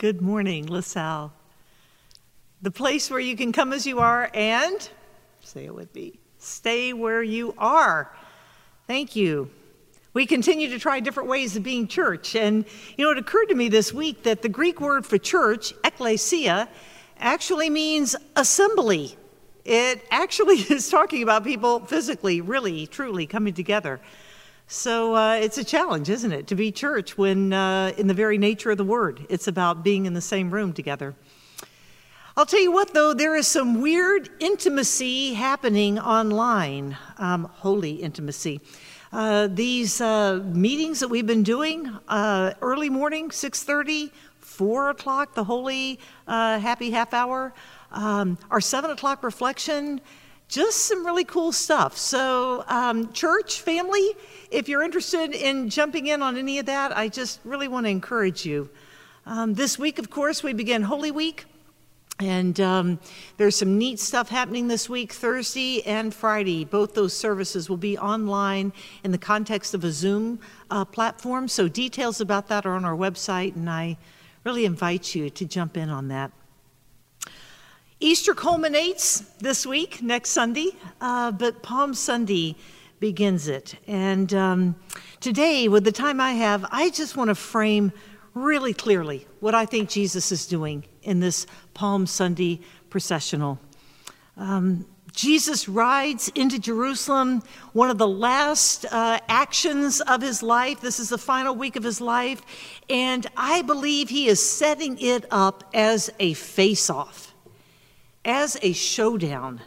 Good morning, LaSalle. The place where you can come as you are and, say it with me, stay where you are. Thank you. We continue to try different ways of being church. And, you know, it occurred to me this week that the Greek word for church, ekklesia, actually means assembly. It actually is talking about people physically, really, truly coming together. So uh, it's a challenge, isn't it, to be church when, uh, in the very nature of the word, it's about being in the same room together. I'll tell you what, though, there is some weird intimacy happening online, um, holy intimacy. Uh, these uh, meetings that we've been doing, uh, early morning, 6.30, 4 o'clock, the holy uh, happy half hour, um, our 7 o'clock reflection, just some really cool stuff. So, um, church, family, if you're interested in jumping in on any of that, I just really want to encourage you. Um, this week, of course, we begin Holy Week. And um, there's some neat stuff happening this week, Thursday and Friday. Both those services will be online in the context of a Zoom uh, platform. So, details about that are on our website, and I really invite you to jump in on that. Easter culminates this week, next Sunday, uh, but Palm Sunday begins it. And um, today, with the time I have, I just want to frame really clearly what I think Jesus is doing in this Palm Sunday processional. Um, Jesus rides into Jerusalem, one of the last uh, actions of his life. This is the final week of his life. And I believe he is setting it up as a face off as a showdown.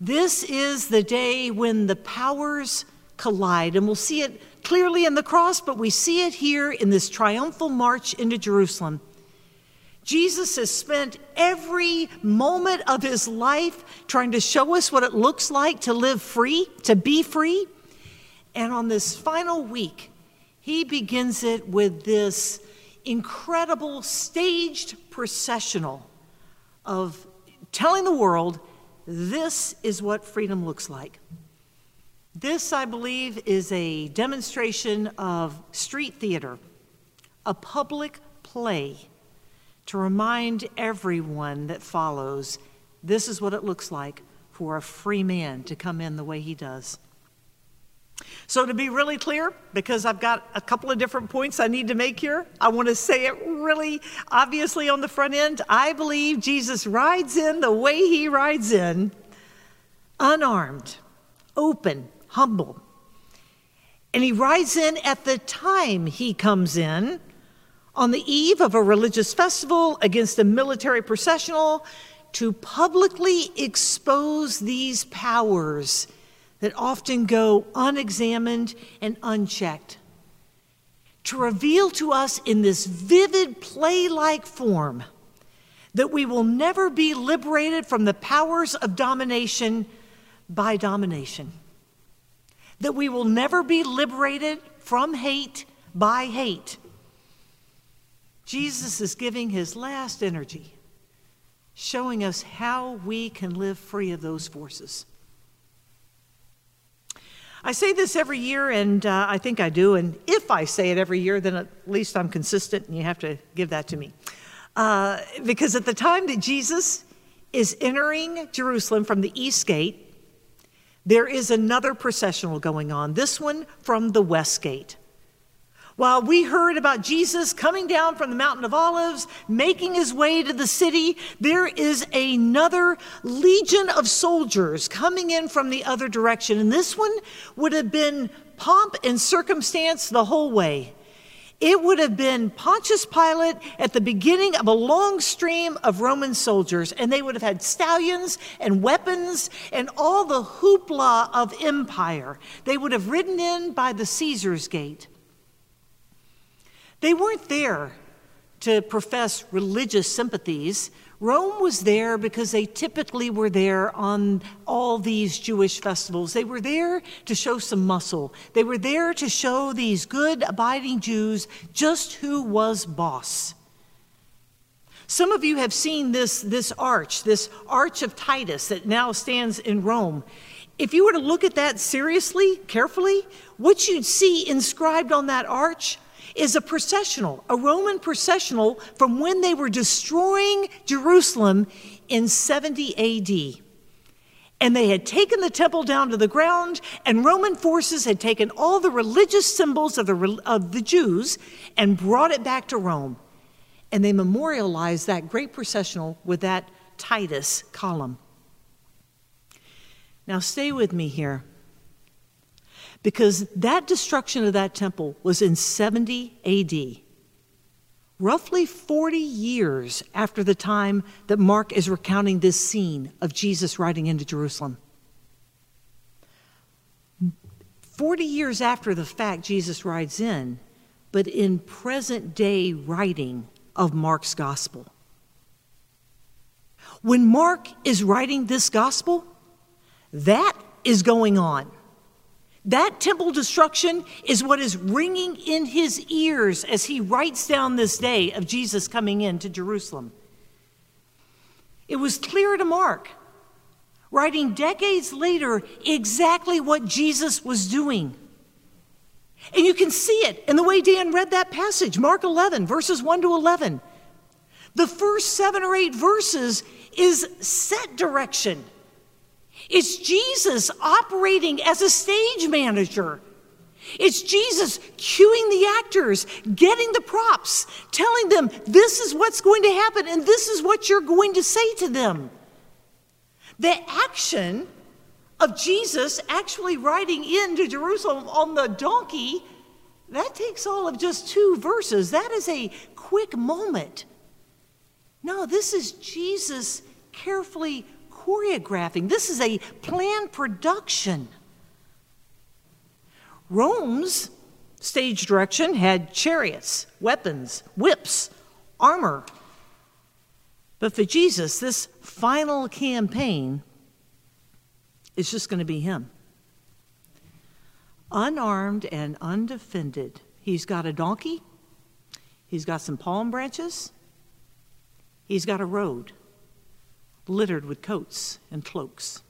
This is the day when the powers collide, and we'll see it clearly in the cross, but we see it here in this triumphal march into Jerusalem. Jesus has spent every moment of his life trying to show us what it looks like to live free, to be free. And on this final week, he begins it with this incredible staged processional of telling the world this is what freedom looks like. This, I believe, is a demonstration of street theater, a public play to remind everyone that follows this is what it looks like for a free man to come in the way he does. So, to be really clear, because I've got a couple of different points I need to make here, I want to say it really obviously on the front end. I believe Jesus rides in the way he rides in, unarmed, open, humble. And he rides in at the time he comes in, on the eve of a religious festival against a military processional, to publicly expose these powers that often go unexamined and unchecked. To reveal to us in this vivid play like form that we will never be liberated from the powers of domination by domination. That we will never be liberated from hate by hate. Jesus is giving his last energy, showing us how we can live free of those forces. I say this every year, and uh, I think I do. And if I say it every year, then at least I'm consistent, and you have to give that to me. Uh, because at the time that Jesus is entering Jerusalem from the east gate, there is another processional going on, this one from the west gate. While we heard about Jesus coming down from the Mountain of Olives, making his way to the city, there is another legion of soldiers coming in from the other direction. And this one would have been pomp and circumstance the whole way. It would have been Pontius Pilate at the beginning of a long stream of Roman soldiers, and they would have had stallions and weapons and all the hoopla of empire. They would have ridden in by the Caesar's gate. They weren't there to profess religious sympathies. Rome was there because they typically were there on all these Jewish festivals. They were there to show some muscle. They were there to show these good, abiding Jews just who was boss. Some of you have seen this, this arch, this Arch of Titus that now stands in Rome. If you were to look at that seriously, carefully, what you'd see inscribed on that arch is a processional, a Roman processional from when they were destroying Jerusalem in 70 AD. And they had taken the temple down to the ground, and Roman forces had taken all the religious symbols of the, of the Jews and brought it back to Rome. And they memorialized that great processional with that Titus column. Now, stay with me here because that destruction of that temple was in 70 AD, roughly 40 years after the time that Mark is recounting this scene of Jesus riding into Jerusalem. 40 years after the fact, Jesus rides in, but in present day writing of Mark's gospel. When Mark is writing this gospel, that is going on. That temple destruction is what is ringing in his ears as he writes down this day of Jesus coming into Jerusalem. It was clear to Mark, writing decades later, exactly what Jesus was doing. And you can see it in the way Dan read that passage, Mark 11, verses 1 to 11. The first seven or eight verses is set direction. It's Jesus operating as a stage manager. It's Jesus cueing the actors, getting the props, telling them this is what's going to happen and this is what you're going to say to them. The action of Jesus actually riding into Jerusalem on the donkey, that takes all of just two verses. That is a quick moment. No, this is Jesus carefully choreographing. This is a planned production. Rome's stage direction had chariots, weapons, whips, armor. But for Jesus, this final campaign is just going to be him. Unarmed and undefended. He's got a donkey, he's got some palm branches, he's got a road littered with coats and cloaks.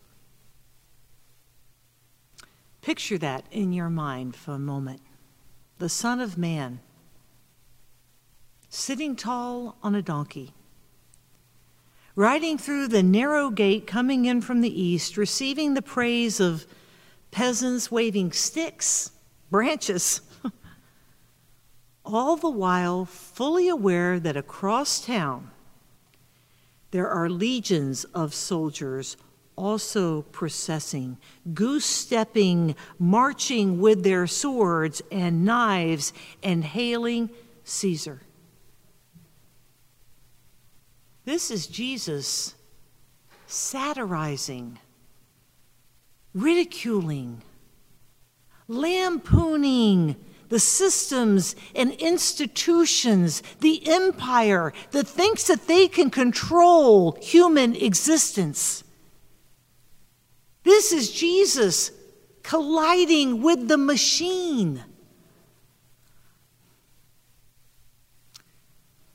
Picture that in your mind for a moment. The Son of Man, sitting tall on a donkey, riding through the narrow gate coming in from the east, receiving the praise of peasants waving sticks, branches, all the while fully aware that across town, there are legions of soldiers also processing, goose stepping, marching with their swords and knives, and hailing Caesar. This is Jesus satirizing, ridiculing, lampooning the systems and institutions, the empire that thinks that they can control human existence. This is Jesus colliding with the machine.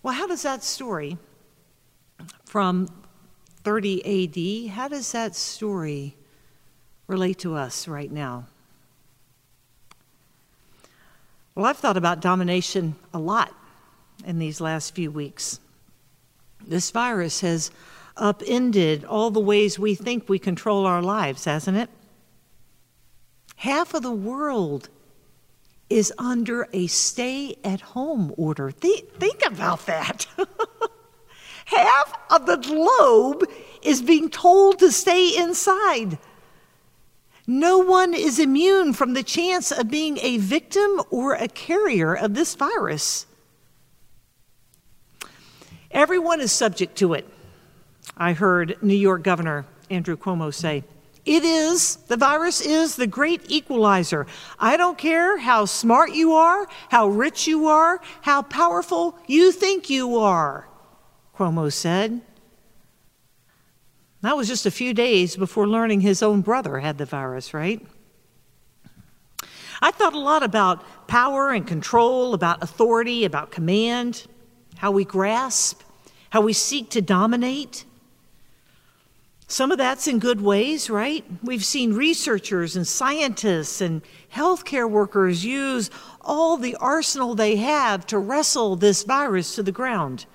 Well, how does that story from 30 AD, how does that story relate to us right now? Well, I've thought about domination a lot in these last few weeks. This virus has upended all the ways we think we control our lives, hasn't it? Half of the world is under a stay at home order. think about that. Half of the globe is being told to stay inside. No one is immune from the chance of being a victim or a carrier of this virus. Everyone is subject to it. I heard New York Governor Andrew Cuomo say, It is, the virus is the great equalizer. I don't care how smart you are, how rich you are, how powerful you think you are, Cuomo said. That was just a few days before learning his own brother had the virus, right? I thought a lot about power and control, about authority, about command, how we grasp, how we seek to dominate. Some of that's in good ways, right? We've seen researchers and scientists and healthcare workers use all the arsenal they have to wrestle this virus to the ground.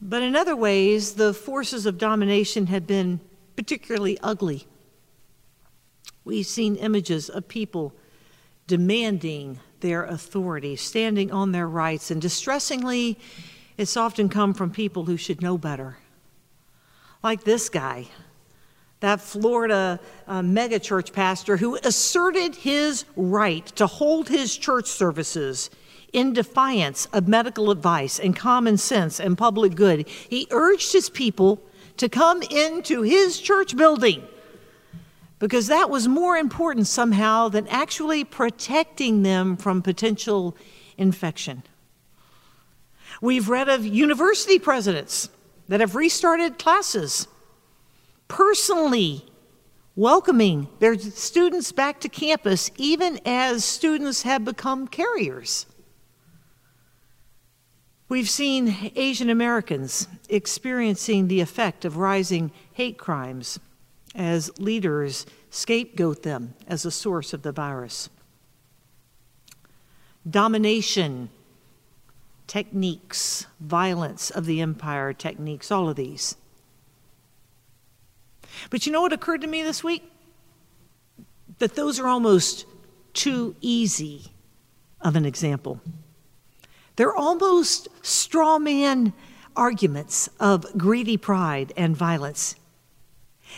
But in other ways, the forces of domination have been particularly ugly. We've seen images of people demanding their authority, standing on their rights, and distressingly, it's often come from people who should know better. Like this guy, that Florida uh, megachurch pastor who asserted his right to hold his church services in defiance of medical advice and common sense and public good. He urged his people to come into his church building because that was more important somehow than actually protecting them from potential infection. We've read of university presidents that have restarted classes, personally welcoming their students back to campus, even as students have become carriers. We've seen Asian Americans experiencing the effect of rising hate crimes as leaders scapegoat them as a source of the virus. Domination techniques, violence of the empire techniques, all of these. But you know what occurred to me this week? That those are almost too easy of an example. They're almost straw man arguments of greedy pride and violence.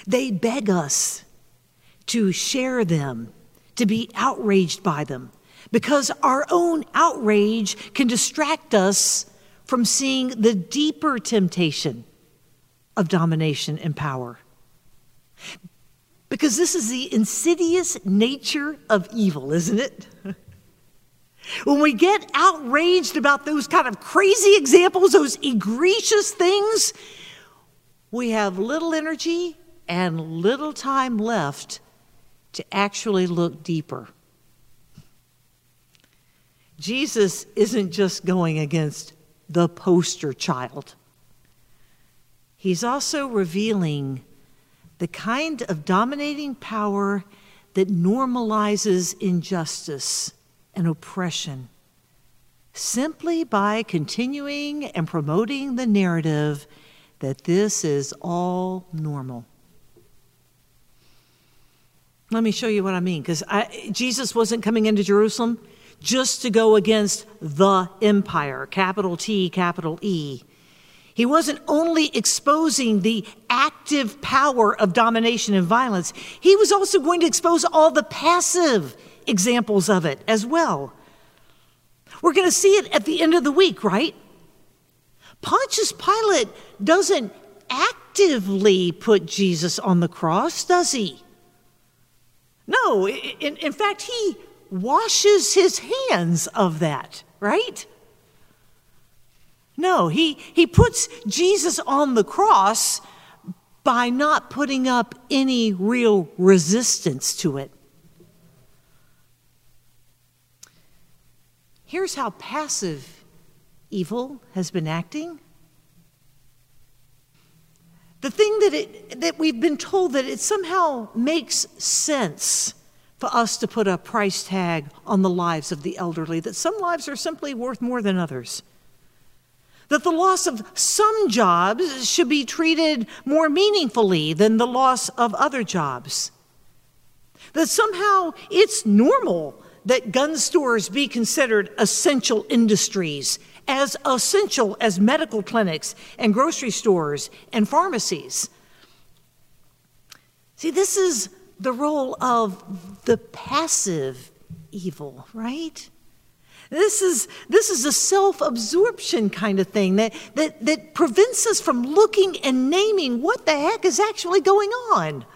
They beg us to share them, to be outraged by them, because our own outrage can distract us from seeing the deeper temptation of domination and power. Because this is the insidious nature of evil, isn't it? When we get outraged about those kind of crazy examples, those egregious things, we have little energy and little time left to actually look deeper. Jesus isn't just going against the poster child, he's also revealing the kind of dominating power that normalizes injustice and oppression simply by continuing and promoting the narrative that this is all normal. Let me show you what I mean, because Jesus wasn't coming into Jerusalem just to go against the empire, capital T, capital E. He wasn't only exposing the active power of domination and violence, he was also going to expose all the passive examples of it as well. We're going to see it at the end of the week, right? Pontius Pilate doesn't actively put Jesus on the cross, does he? No, in, in fact, he washes his hands of that, right? No, he, he puts Jesus on the cross by not putting up any real resistance to it. Here's how passive evil has been acting. The thing that, it, that we've been told that it somehow makes sense for us to put a price tag on the lives of the elderly, that some lives are simply worth more than others. That the loss of some jobs should be treated more meaningfully than the loss of other jobs. That somehow it's normal that gun stores be considered essential industries, as essential as medical clinics and grocery stores and pharmacies. See, this is the role of the passive evil, right? This is, this is a self absorption kind of thing that, that, that prevents us from looking and naming what the heck is actually going on.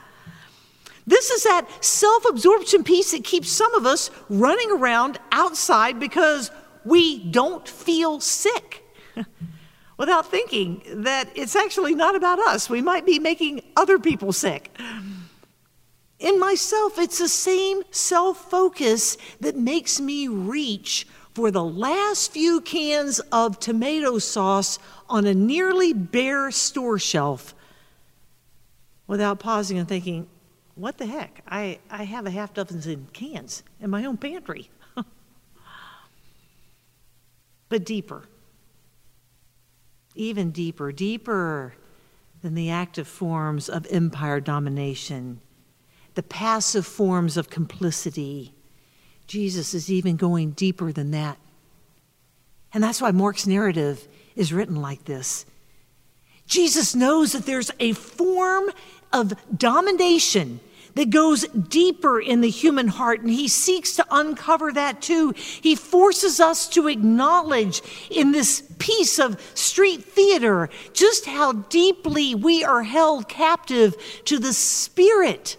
This is that self absorption piece that keeps some of us running around outside because we don't feel sick without thinking that it's actually not about us. We might be making other people sick. In myself, it's the same self focus that makes me reach for the last few cans of tomato sauce on a nearly bare store shelf without pausing and thinking, what the heck? I, I have a half dozen cans in my own pantry. but deeper, even deeper, deeper than the active forms of empire domination, the passive forms of complicity. Jesus is even going deeper than that. And that's why Mark's narrative is written like this. Jesus knows that there's a form of domination that goes deeper in the human heart, and he seeks to uncover that too. He forces us to acknowledge in this piece of street theater just how deeply we are held captive to the spirit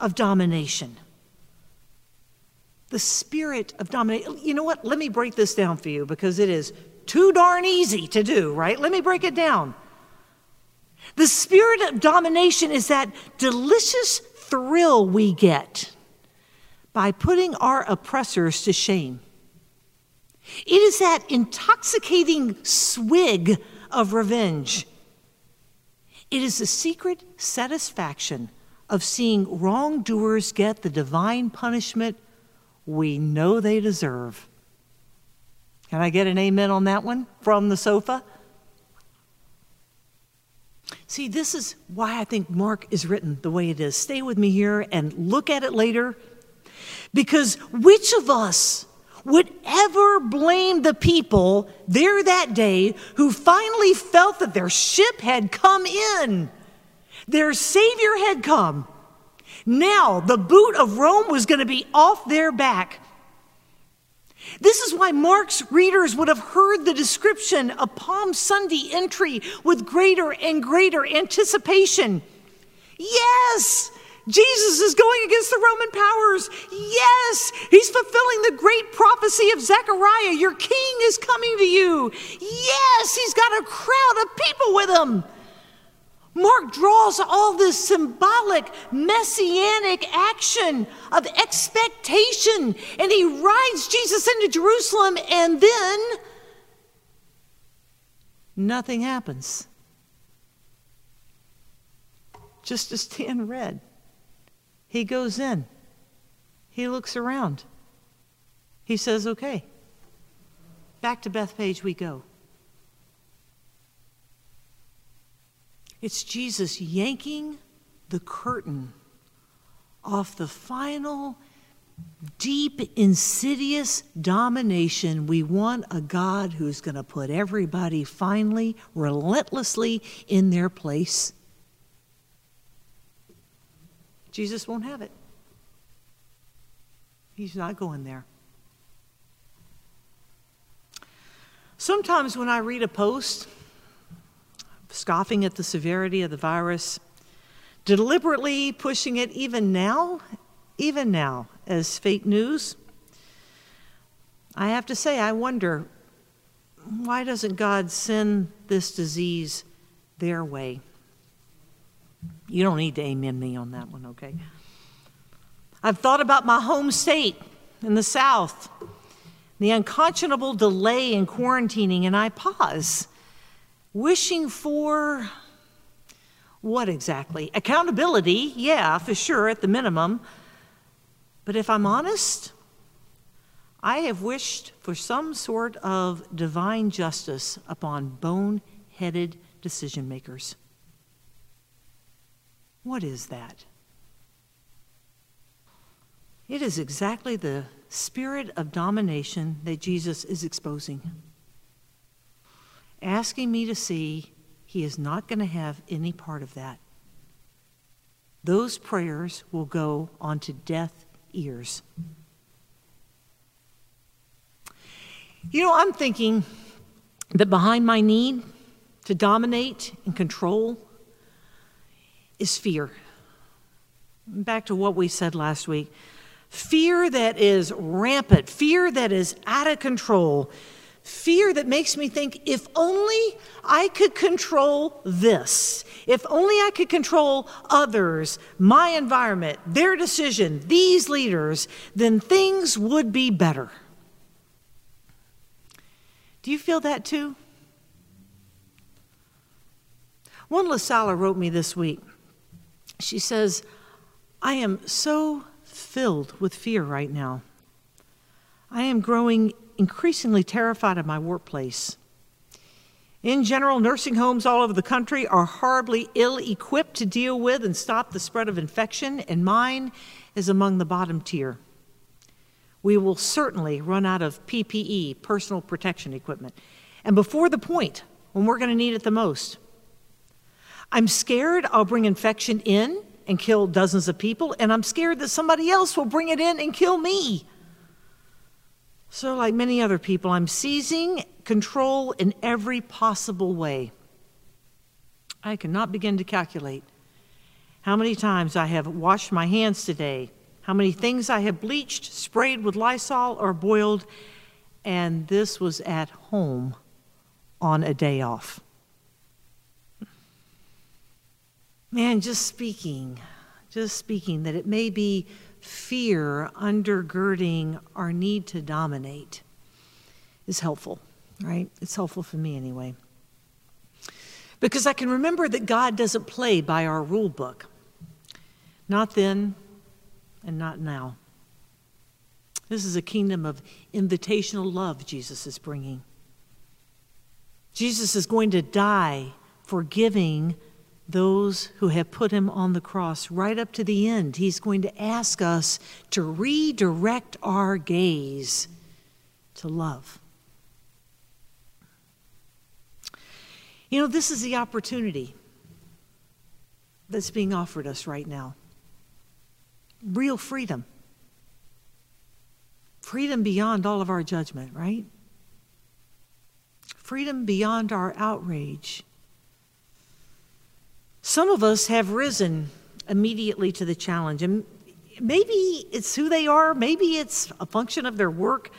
of domination. The spirit of domination. You know what? Let me break this down for you because it is too darn easy to do, right? Let me break it down. The spirit of domination is that delicious thrill we get by putting our oppressors to shame. It is that intoxicating swig of revenge. It is the secret satisfaction of seeing wrongdoers get the divine punishment we know they deserve. Can I get an amen on that one from the sofa? See, this is why I think Mark is written the way it is. Stay with me here and look at it later. Because which of us would ever blame the people there that day who finally felt that their ship had come in? Their Savior had come. Now the boot of Rome was going to be off their back. This is why Mark's readers would have heard the description of Palm Sunday entry with greater and greater anticipation. Yes, Jesus is going against the Roman powers. Yes, he's fulfilling the great prophecy of Zechariah. Your king is coming to you. Yes, he's got a crowd of people with him. Mark draws all this symbolic messianic action of expectation, and he rides Jesus into Jerusalem, and then nothing happens. Just as Dan read. He goes in, he looks around, he says, Okay, back to Bethphage we go. It's Jesus yanking the curtain off the final, deep, insidious domination. We want a God who's going to put everybody finally, relentlessly in their place. Jesus won't have it. He's not going there. Sometimes when I read a post, scoffing at the severity of the virus, deliberately pushing it even now, even now, as fake news. I have to say, I wonder why doesn't God send this disease their way? You don't need to amen me on that one, okay? I've thought about my home state in the South, the unconscionable delay in quarantining, and I pause Wishing for what exactly? Accountability, yeah, for sure, at the minimum. But if I'm honest, I have wished for some sort of divine justice upon bone headed decision makers. What is that? It is exactly the spirit of domination that Jesus is exposing asking me to see he is not going to have any part of that. Those prayers will go onto deaf ears. You know, I'm thinking that behind my need to dominate and control is fear. Back to what we said last week fear that is rampant, fear that is out of control, Fear that makes me think if only I could control this, if only I could control others, my environment, their decision, these leaders, then things would be better. Do you feel that too? One LaSala wrote me this week She says, I am so filled with fear right now. I am growing increasingly terrified of my workplace. In general, nursing homes all over the country are horribly ill equipped to deal with and stop the spread of infection, and mine is among the bottom tier. We will certainly run out of PPE, personal protection equipment, and before the point when we're going to need it the most. I'm scared I'll bring infection in and kill dozens of people, and I'm scared that somebody else will bring it in and kill me. So, like many other people, I'm seizing control in every possible way. I cannot begin to calculate how many times I have washed my hands today, how many things I have bleached, sprayed with Lysol, or boiled, and this was at home on a day off. Man, just speaking, just speaking that it may be fear undergirding our need to dominate is helpful, right? It's helpful for me anyway. Because I can remember that God doesn't play by our rule book. Not then and not now. This is a kingdom of invitational love Jesus is bringing. Jesus is going to die forgiving those who have put him on the cross right up to the end. He's going to ask us to redirect our gaze to love. You know, this is the opportunity that's being offered us right now real freedom. Freedom beyond all of our judgment, right? Freedom beyond our outrage some of us have risen immediately to the challenge, and maybe it's who they are, maybe it's a function of their work.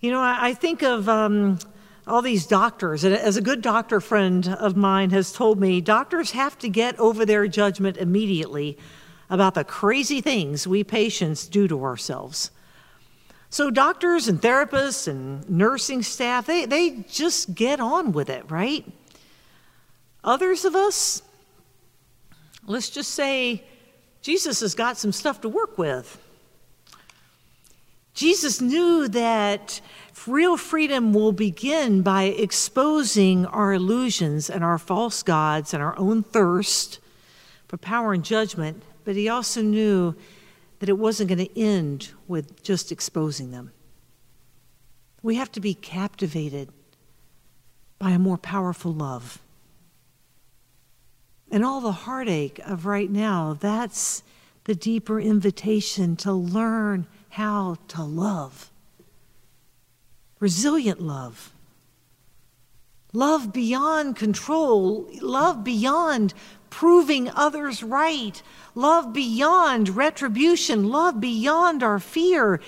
You know, I, I think of um, all these doctors, and as a good doctor friend of mine has told me, doctors have to get over their judgment immediately about the crazy things we patients do to ourselves. So, doctors and therapists and nursing staff, they, they just get on with it, right? Others of us, let's just say Jesus has got some stuff to work with. Jesus knew that real freedom will begin by exposing our illusions and our false gods and our own thirst for power and judgment, but he also knew that it wasn't going to end with just exposing them. We have to be captivated by a more powerful love and all the heartache of right now, that's the deeper invitation to learn how to love. Resilient love. Love beyond control. Love beyond proving others right. Love beyond retribution. Love beyond our fear.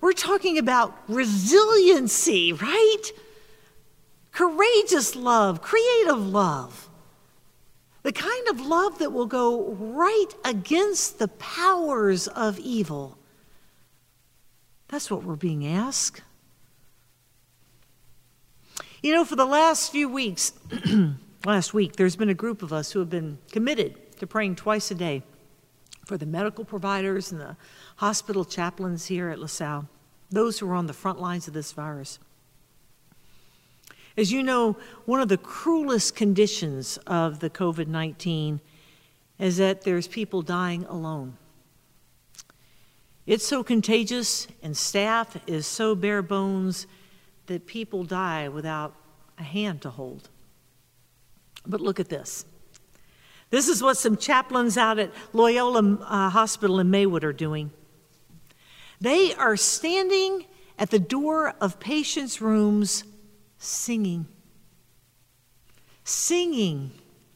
We're talking about resiliency, right? Courageous love, creative love. The kind of love that will go right against the powers of evil. That's what we're being asked. You know, for the last few weeks, last week, there's been a group of us who have been committed to praying twice a day for the medical providers and the hospital chaplains here at LaSalle, those who are on the front lines of this virus. As you know, one of the cruelest conditions of the COVID 19 is that there's people dying alone. It's so contagious, and staff is so bare bones that people die without a hand to hold. But look at this. This is what some chaplains out at Loyola uh, Hospital in Maywood are doing. They are standing at the door of patients' rooms singing. Singing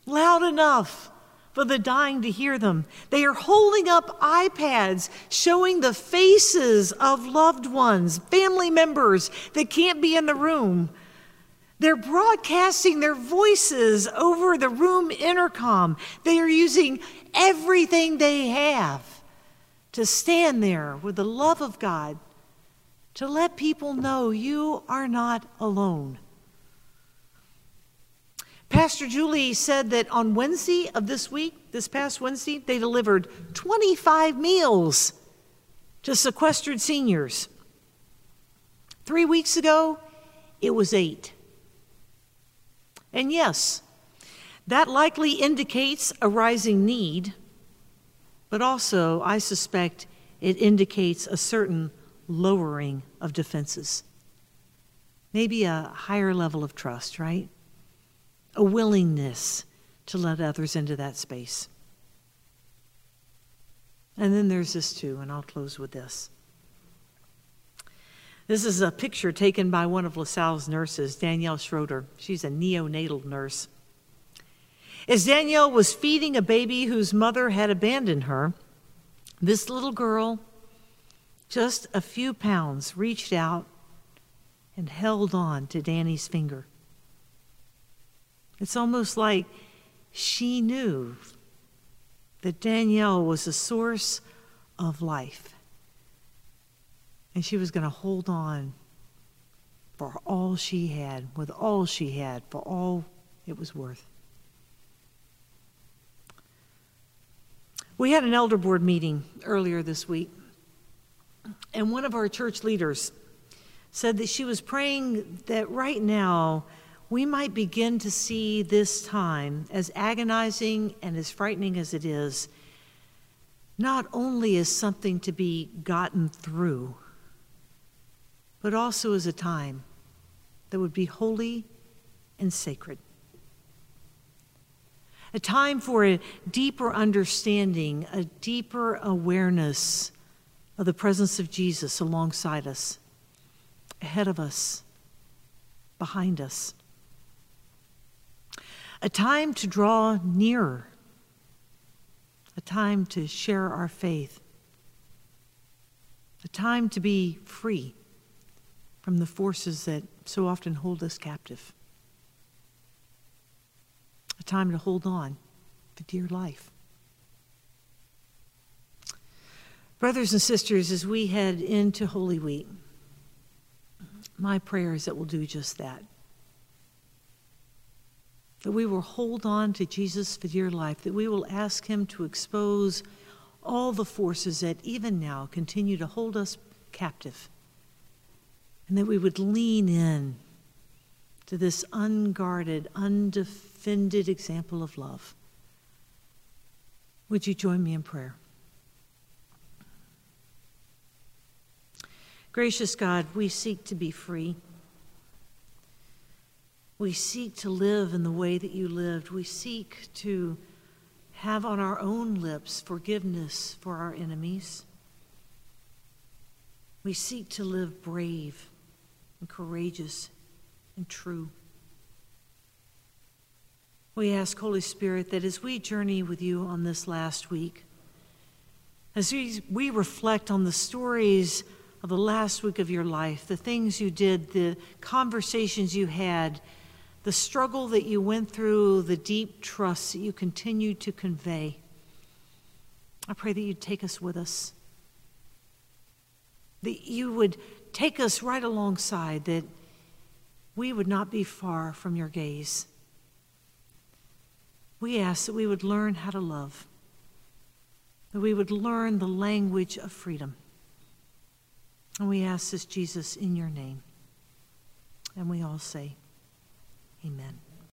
loud enough for the dying to hear them. They are holding up iPads showing the faces of loved ones, family members that can't be in the room. They're broadcasting their voices over the room intercom. They are using everything they have to stand there with the love of God to let people know you are not alone. Pastor Julie said that on Wednesday of this week, this past Wednesday, they delivered 25 meals to sequestered seniors. Three weeks ago, it was eight. And yes, that likely indicates a rising need, but also, I suspect, it indicates a certain lowering of defenses. Maybe a higher level of trust, right? A willingness to let others into that space. And then there's this too, and I'll close with this. This is a picture taken by one of LaSalle's nurses, Danielle Schroeder. She's a neonatal nurse. As Danielle was feeding a baby whose mother had abandoned her, this little girl, just a few pounds, reached out and held on to Danny's finger. It's almost like she knew that Danielle was a source of life. And she was going to hold on for all she had, with all she had, for all it was worth. We had an elder board meeting earlier this week, and one of our church leaders said that she was praying that right now we might begin to see this time, as agonizing and as frightening as it is, not only as something to be gotten through but also as a time that would be holy and sacred. A time for a deeper understanding, a deeper awareness of the presence of Jesus alongside us, ahead of us, behind us. A time to draw nearer, a time to share our faith, a time to be free from the forces that so often hold us captive. A time to hold on for dear life. Brothers and sisters, as we head into Holy Week, my prayer is that we'll do just that. That we will hold on to Jesus for dear life, that we will ask Him to expose all the forces that even now continue to hold us captive and that we would lean in to this unguarded, undefended example of love. Would you join me in prayer? Gracious God, we seek to be free. We seek to live in the way that you lived. We seek to have on our own lips forgiveness for our enemies. We seek to live brave and courageous and true. We ask, Holy Spirit, that as we journey with you on this last week, as we, we reflect on the stories of the last week of your life, the things you did, the conversations you had, the struggle that you went through, the deep trust that you continue to convey, I pray that you'd take us with us. That you would take us right alongside, that we would not be far from your gaze. We ask that we would learn how to love, that we would learn the language of freedom. And we ask this, Jesus, in your name. And we all say, Amen.